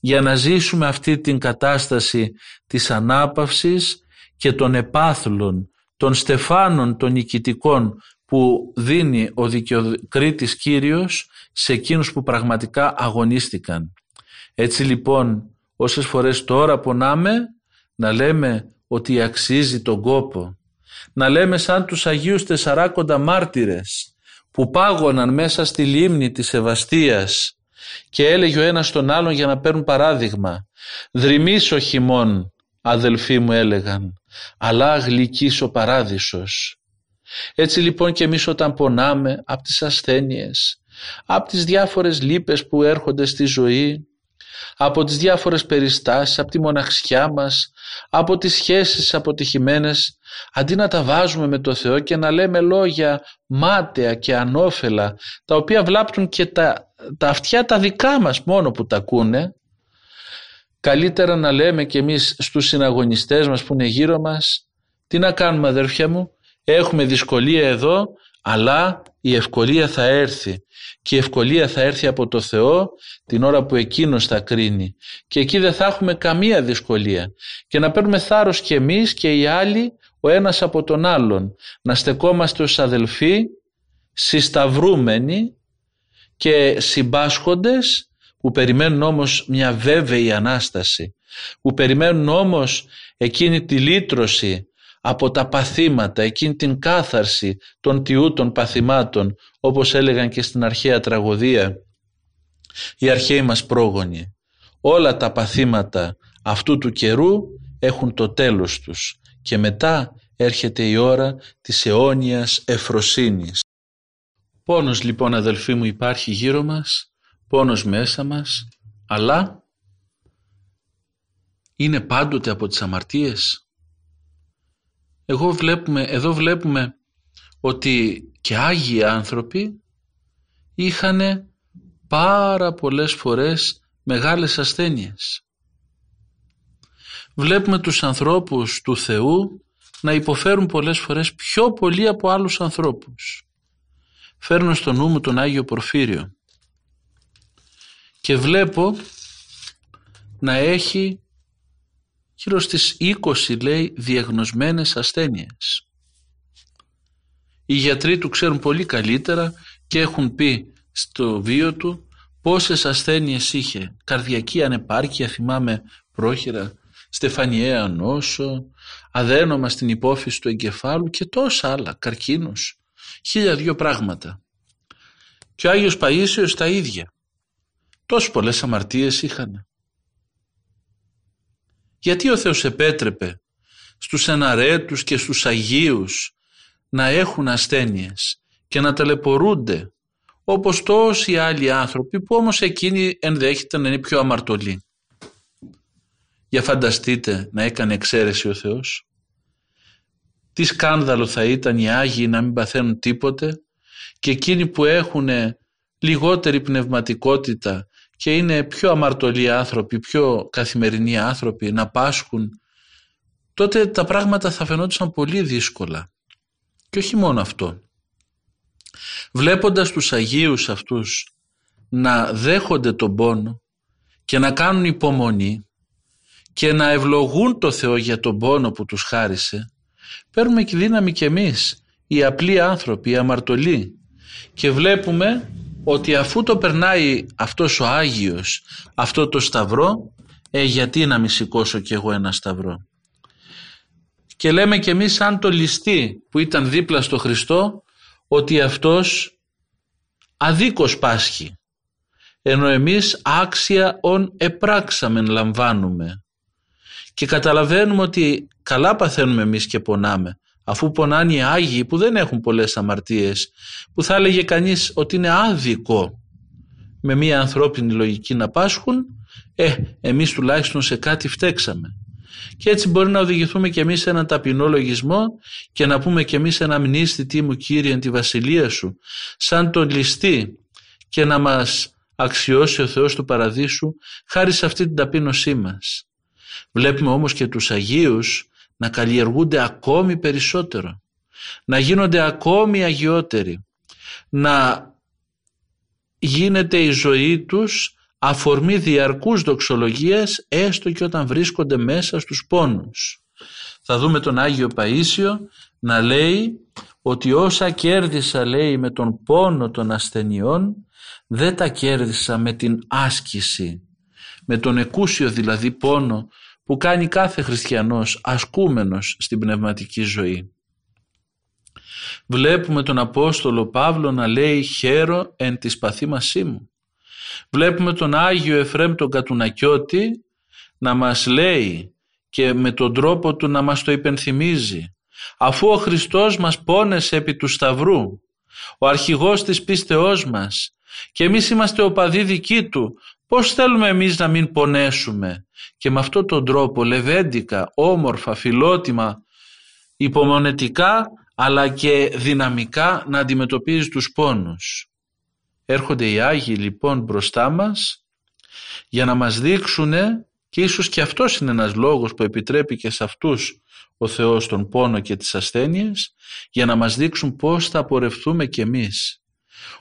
για να ζήσουμε αυτή την κατάσταση της ανάπαυσης και των επάθλων, των στεφάνων των νικητικών που δίνει ο δικαιοκρίτης Κύριος σε εκείνους που πραγματικά αγωνίστηκαν. Έτσι λοιπόν όσες φορές τώρα πονάμε να λέμε ότι αξίζει τον κόπο. Να λέμε σαν τους Αγίους Τεσσαράκοντα μάρτυρες που πάγωναν μέσα στη λίμνη της Σεβαστίας και έλεγε ο ένας τον άλλον για να παίρνουν παράδειγμα «Δρυμής ο χειμών, αδελφοί μου έλεγαν, αλλά γλυκής ο παράδεισος». Έτσι λοιπόν και εμείς όταν πονάμε από τις ασθένειες, από τις διάφορες λύπες που έρχονται στη ζωή, από τις διάφορες περιστάσεις, από τη μοναξιά μας, από τις σχέσεις αποτυχημένες, αντί να τα βάζουμε με το Θεό και να λέμε λόγια μάταια και ανώφελα, τα οποία βλάπτουν και τα, τα αυτιά τα δικά μας μόνο που τα ακούνε, καλύτερα να λέμε και εμείς στους συναγωνιστές μας που είναι γύρω μας, τι να κάνουμε αδερφιά μου, έχουμε δυσκολία εδώ, αλλά η ευκολία θα έρθει. Και η ευκολία θα έρθει από το Θεό την ώρα που Εκείνος θα κρίνει. Και εκεί δεν θα έχουμε καμία δυσκολία. Και να παίρνουμε θάρρος και εμείς και οι άλλοι ο ένας από τον άλλον. Να στεκόμαστε ως αδελφοί συσταυρούμενοι και συμπάσχοντες που περιμένουν όμως μια βέβαιη Ανάσταση. Που περιμένουν όμως εκείνη τη λύτρωση από τα παθήματα, εκείνη την κάθαρση των τιού των παθημάτων, όπως έλεγαν και στην αρχαία τραγωδία οι αρχαίοι μας πρόγονοι. Όλα τα παθήματα αυτού του καιρού έχουν το τέλος τους και μετά έρχεται η ώρα της αιώνιας εφροσύνης. Πόνος λοιπόν αδελφοί μου υπάρχει γύρω μας, πόνος μέσα μας, αλλά είναι πάντοτε από τις αμαρτίες. Εγώ βλέπουμε, εδώ βλέπουμε ότι και Άγιοι άνθρωποι είχαν πάρα πολλές φορές μεγάλες ασθένειες. Βλέπουμε τους ανθρώπους του Θεού να υποφέρουν πολλές φορές πιο πολύ από άλλους ανθρώπους. Φέρνω στο νου μου τον Άγιο Πορφύριο και βλέπω να έχει γύρω στις 20 λέει διαγνωσμένες ασθένειες. Οι γιατροί του ξέρουν πολύ καλύτερα και έχουν πει στο βίο του πόσες ασθένειες είχε. Καρδιακή ανεπάρκεια θυμάμαι πρόχειρα, στεφανιαία νόσο, αδένομα στην υπόφυση του εγκεφάλου και τόσα άλλα, καρκίνους, χίλια δυο πράγματα. Και ο Άγιος Παΐσιος τα ίδια. Τόσες πολλές αμαρτίες είχαν. Γιατί ο Θεός επέτρεπε στους εναρέτους και στους Αγίους να έχουν ασθένειες και να ταλαιπωρούνται όπως τόσοι άλλοι άνθρωποι που όμως εκείνοι ενδέχεται να είναι πιο αμαρτωλοί. Για φανταστείτε να έκανε εξαίρεση ο Θεός. τι σκάνδαλο θα ήταν οι Άγιοι να μην παθαίνουν τίποτε και εκείνοι που έχουν λιγότερη πνευματικότητα και είναι πιο αμαρτωλοί άνθρωποι, πιο καθημερινοί άνθρωποι να πάσχουν, τότε τα πράγματα θα φαινόντουσαν πολύ δύσκολα. Και όχι μόνο αυτό. Βλέποντας τους Αγίους αυτούς να δέχονται τον πόνο και να κάνουν υπομονή και να ευλογούν το Θεό για τον πόνο που τους χάρισε, παίρνουμε και δύναμη κι εμείς, οι απλοί άνθρωποι, οι αμαρτωλοί και βλέπουμε ότι αφού το περνάει αυτός ο Άγιος αυτό το σταυρό ε, γιατί να μη σηκώσω κι εγώ ένα σταυρό; Και λέμε κι εμείς σαν το ληστή που ήταν δίπλα στο Χριστό ότι αυτός αδίκως πάσχει. Ενώ εμείς άξια ον επράξαμεν λαμβάνουμε. Και καταλαβαίνουμε ότι καλά παθαίνουμε εμείς και πονάμε αφού πονάνε οι Άγιοι που δεν έχουν πολλές αμαρτίες που θα έλεγε κανείς ότι είναι άδικο με μια ανθρώπινη λογική να πάσχουν ε, εμείς τουλάχιστον σε κάτι φταίξαμε και έτσι μπορεί να οδηγηθούμε και εμείς σε έναν ταπεινό λογισμό και να πούμε και εμείς ένα μνήστη τι μου Κύριε τη βασιλεία σου σαν τον ληστή και να μας αξιώσει ο Θεός του Παραδείσου χάρη σε αυτή την ταπείνωσή μας. Βλέπουμε όμως και τους Αγίους να καλλιεργούνται ακόμη περισσότερο, να γίνονται ακόμη αγιότεροι, να γίνεται η ζωή τους αφορμή διαρκούς δοξολογίας έστω και όταν βρίσκονται μέσα στους πόνους. Θα δούμε τον Άγιο Παΐσιο να λέει ότι όσα κέρδισα λέει με τον πόνο των ασθενειών δεν τα κέρδισα με την άσκηση, με τον εκούσιο δηλαδή πόνο που κάνει κάθε χριστιανός ασκούμενος στην πνευματική ζωή. Βλέπουμε τον Απόστολο Παύλο να λέει «Χαίρο εν της παθήμασή μου». Βλέπουμε τον Άγιο Εφρέμ τον Κατουνακιώτη να μας λέει και με τον τρόπο του να μας το υπενθυμίζει αφού ο Χριστός μας πόνεσε επί του Σταυρού ο αρχηγός της πίστεώς μας και εμείς είμαστε οπαδοί δικοί του πώς θέλουμε εμείς να μην πονέσουμε; Και με αυτόν τον τρόπο λεβέντικα, όμορφα, φιλότιμα, υπομονετικά αλλά και δυναμικά να αντιμετωπίζεις τους πόνους. Έρχονται οι Άγιοι λοιπόν μπροστά μας για να μας δείξουν και ίσως και αυτός είναι ένας λόγος που επιτρέπει και σε αυτούς ο Θεός τον πόνο και τις ασθένειες για να μας δείξουν πώς θα απορρευτούμε κι εμείς.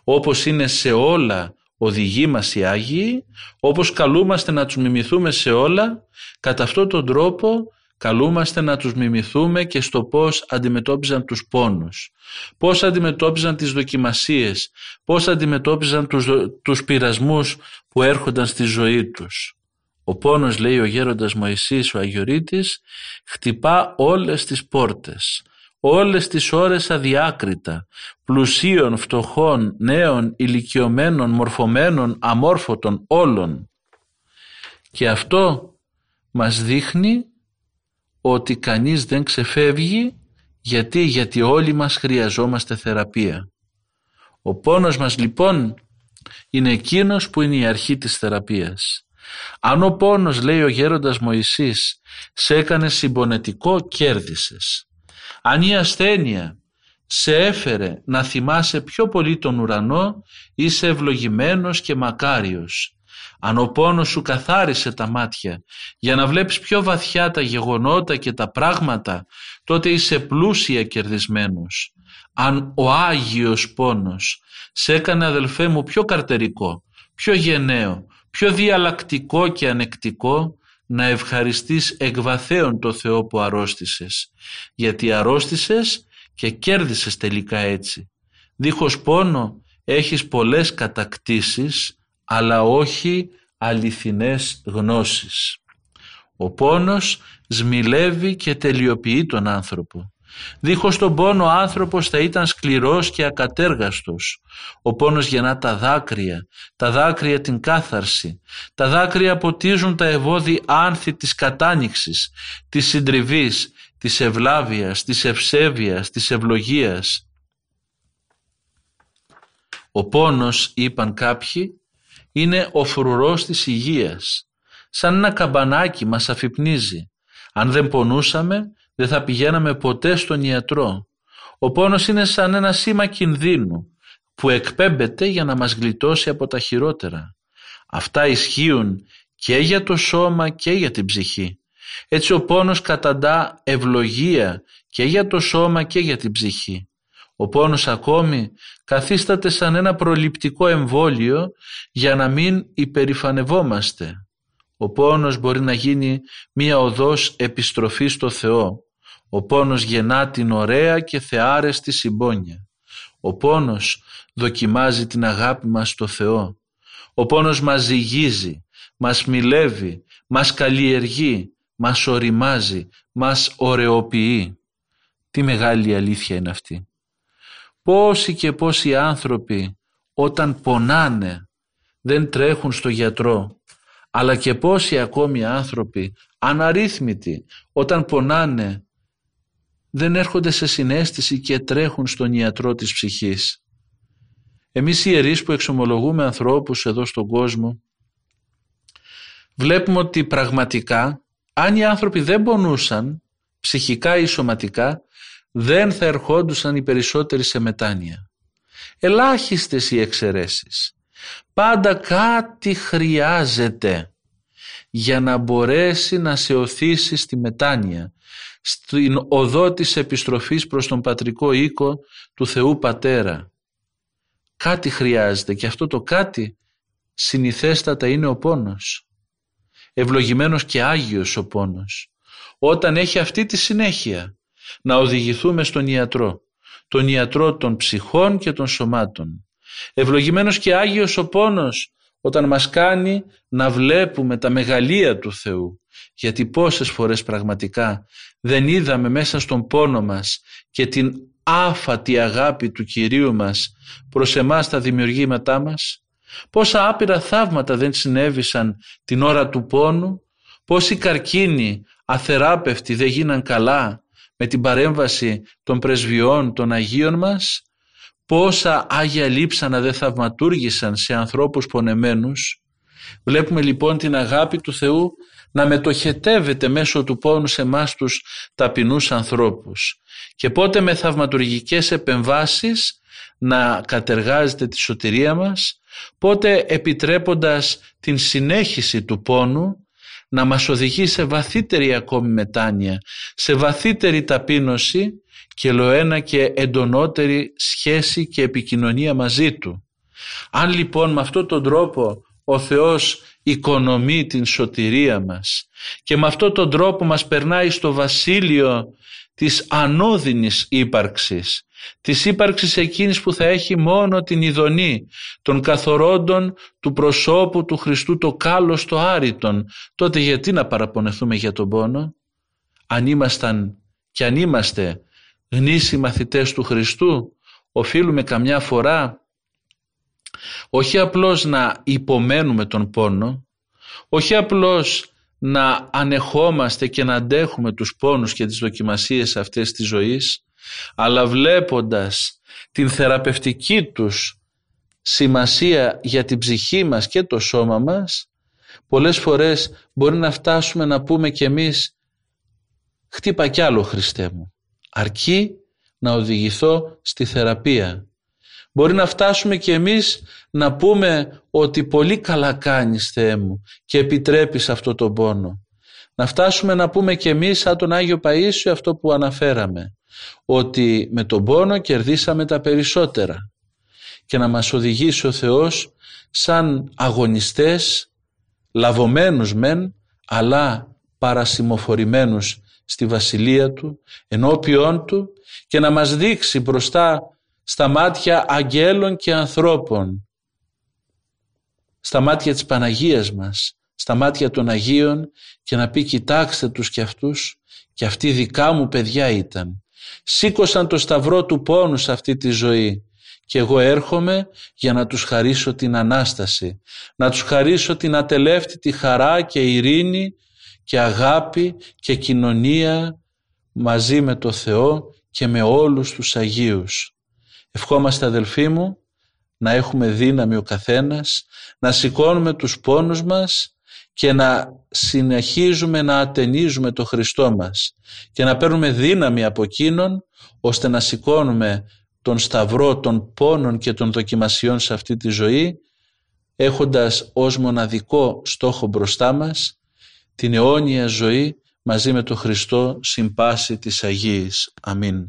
Όπως είναι σε όλα οδηγεί μας οι Άγιοι, όπως καλούμαστε να τους μιμηθούμε σε όλα, κατά αυτόν τον τρόπο καλούμαστε να τους μιμηθούμε και στο πώς αντιμετώπιζαν τους πόνους, πώς αντιμετώπιζαν τις δοκιμασίες, πώς αντιμετώπιζαν τους, τους πειρασμούς που έρχονταν στη ζωή τους. Ο πόνος, λέει ο γέροντας Μωυσής ο Αγιορείτης, χτυπά όλες τις πόρτες, όλες τις ώρες αδιάκριτα, πλουσίων, φτωχών, νέων, ηλικιωμένων, μορφωμένων, αμόρφωτων, όλων. Και αυτό μας δείχνει ότι κανείς δεν ξεφεύγει γιατί, γιατί όλοι μας χρειαζόμαστε θεραπεία. Ο πόνος μας λοιπόν είναι εκείνος που είναι η αρχή της θεραπείας. Αν ο πόνος λέει ο γέροντας Μωυσής σε έκανε συμπονετικό κέρδισες. Αν η ασθένεια σε έφερε να θυμάσαι πιο πολύ τον ουρανό είσαι ευλογημένος και μακάριος. Αν ο πόνος σου καθάρισε τα μάτια για να βλέπεις πιο βαθιά τα γεγονότα και τα πράγματα τότε είσαι πλούσια κερδισμένος. Αν ο Άγιος πόνος σε έκανε αδελφέ μου πιο καρτερικό, πιο γενναίο, πιο διαλλακτικό και ανεκτικό να ευχαριστείς εκβαθέων το Θεό που αρρώστησες. Γιατί αρρώστησες και κέρδισες τελικά έτσι. Δίχως πόνο έχεις πολλές κατακτήσεις αλλά όχι αληθινές γνώσεις. Ο πόνος σμιλεύει και τελειοποιεί τον άνθρωπο Δίχως τον πόνο ο άνθρωπος θα ήταν σκληρός και ακατέργαστος. Ο πόνος γεννά τα δάκρυα, τα δάκρυα την κάθαρση. Τα δάκρυα ποτίζουν τα ευώδη άνθη της κατάνοιξης, της συντριβής, της ευλάβειας, της ευσέβειας, της ευλογίας. Ο πόνος, είπαν κάποιοι, είναι ο φρουρός της υγείας. Σαν ένα καμπανάκι μας αφυπνίζει. Αν δεν πονούσαμε δεν θα πηγαίναμε ποτέ στον ιατρό. Ο πόνος είναι σαν ένα σήμα κινδύνου που εκπέμπεται για να μας γλιτώσει από τα χειρότερα. Αυτά ισχύουν και για το σώμα και για την ψυχή. Έτσι ο πόνος καταντά ευλογία και για το σώμα και για την ψυχή. Ο πόνος ακόμη καθίσταται σαν ένα προληπτικό εμβόλιο για να μην υπερηφανευόμαστε. Ο πόνος μπορεί να γίνει μία οδός επιστροφής στο Θεό. Ο πόνος γεννά την ωραία και θεάρεστη συμπόνια. Ο πόνος δοκιμάζει την αγάπη μας στο Θεό. Ο πόνος μας ζυγίζει, μας μιλεύει, μας καλλιεργεί, μας οριμάζει, μας ωρεοποιεί. Τι μεγάλη αλήθεια είναι αυτή. Πόσοι και πόσοι άνθρωποι όταν πονάνε δεν τρέχουν στο γιατρό, αλλά και πόσοι ακόμη άνθρωποι αναρρύθμιτοι όταν πονάνε δεν έρχονται σε συνέστηση και τρέχουν στον ιατρό της ψυχής. Εμείς οι ιερείς που εξομολογούμε ανθρώπους εδώ στον κόσμο βλέπουμε ότι πραγματικά αν οι άνθρωποι δεν πονούσαν ψυχικά ή σωματικά δεν θα ερχόντουσαν οι περισσότεροι σε μετάνοια. Ελάχιστες οι εξαιρέσεις. Πάντα κάτι χρειάζεται για να μπορέσει να σε οθήσει στη μετάνοια, στην οδό της επιστροφής προς τον πατρικό οίκο του Θεού Πατέρα. Κάτι χρειάζεται και αυτό το κάτι συνηθέστατα είναι ο πόνος. Ευλογημένος και Άγιος ο πόνος. Όταν έχει αυτή τη συνέχεια να οδηγηθούμε στον ιατρό, τον ιατρό των ψυχών και των σωμάτων. Ευλογημένος και Άγιος ο πόνος όταν μας κάνει να βλέπουμε τα μεγαλεία του Θεού. Γιατί πόσες φορές πραγματικά δεν είδαμε μέσα στον πόνο μας και την άφατη αγάπη του Κυρίου μας προς εμάς τα δημιουργήματά μας; Πόσα άπειρα θαύματα δεν συνέβησαν την ώρα του πόνου; Πόσοι καρκίνοι αθεράπευτοι δεν γίναν καλά με την παρέμβαση των πρεσβειών των Αγίων μας; Πόσα Άγια Λείψανα δεν θαυματούργησαν σε ανθρώπους πονεμένους; Βλέπουμε λοιπόν την αγάπη του Θεού να μετοχετεύεται μέσω του πόνου σε εμάς τους ταπεινούς ανθρώπους και πότε με θαυματουργικές επεμβάσεις να κατεργάζεται τη σωτηρία μας, πότε επιτρέποντας την συνέχιση του πόνου να μας οδηγεί σε βαθύτερη ακόμη μετάνοια, σε βαθύτερη ταπείνωση και λοένα και εντονότερη σχέση και επικοινωνία μαζί Του. Αν λοιπόν με αυτόν τον τρόπο ο Θεός οικονομεί την σωτηρία μας. Και με αυτόν τον τρόπο μας περνάει στο βασίλειο της ανώδυνης ύπαρξης, της ύπαρξης εκείνης που θα έχει μόνο την ειδονή των καθορόντων του προσώπου του Χριστού το κάλος το άριτον, τότε γιατί να παραπονεθούμε για τον πόνο, αν ήμασταν και αν είμαστε γνήσιοι μαθητές του Χριστού, οφείλουμε καμιά φορά όχι απλώς να υπομένουμε τον πόνο, όχι απλώς να ανεχόμαστε και να αντέχουμε τους πόνους και τις δοκιμασίες αυτές της ζωής, αλλά βλέποντας την θεραπευτική τους σημασία για την ψυχή μας και το σώμα μας, πολλές φορές μπορεί να φτάσουμε να πούμε κι εμείς «Χτύπα κι άλλο Χριστέ μου, αρκεί να οδηγηθώ στη θεραπεία». Μπορεί να φτάσουμε κι εμείς να πούμε ότι πολύ καλά κάνεις Θεέ μου και επιτρέπεις αυτό το πόνο. Να φτάσουμε να πούμε κι εμείς σαν τον Άγιο Παΐσιο αυτό που αναφέραμε ότι με τον πόνο κερδίσαμε τα περισσότερα και να μας οδηγήσει ο Θεός σαν αγωνιστές λαβωμένους μεν αλλά παρασημοφορημένους στη βασιλεία Του ενώπιόν Του και να μας δείξει μπροστά στα μάτια αγγέλων και ανθρώπων στα μάτια της Παναγίας μας, στα μάτια των Αγίων και να πει κοιτάξτε τους και αυτούς και αυτοί δικά μου παιδιά ήταν. Σήκωσαν το σταυρό του πόνου σε αυτή τη ζωή και εγώ έρχομαι για να τους χαρίσω την Ανάσταση, να τους χαρίσω την ατελεύτητη χαρά και ειρήνη και αγάπη και κοινωνία μαζί με το Θεό και με όλους τους Αγίους. Ευχόμαστε αδελφοί μου να έχουμε δύναμη ο καθένας, να σηκώνουμε τους πόνους μας και να συνεχίζουμε να ατενίζουμε το Χριστό μας και να παίρνουμε δύναμη από εκείνον ώστε να σηκώνουμε τον σταυρό των πόνων και των δοκιμασιών σε αυτή τη ζωή έχοντας ως μοναδικό στόχο μπροστά μας την αιώνια ζωή μαζί με τον Χριστό συμπάση της Αγίης. Αμήν.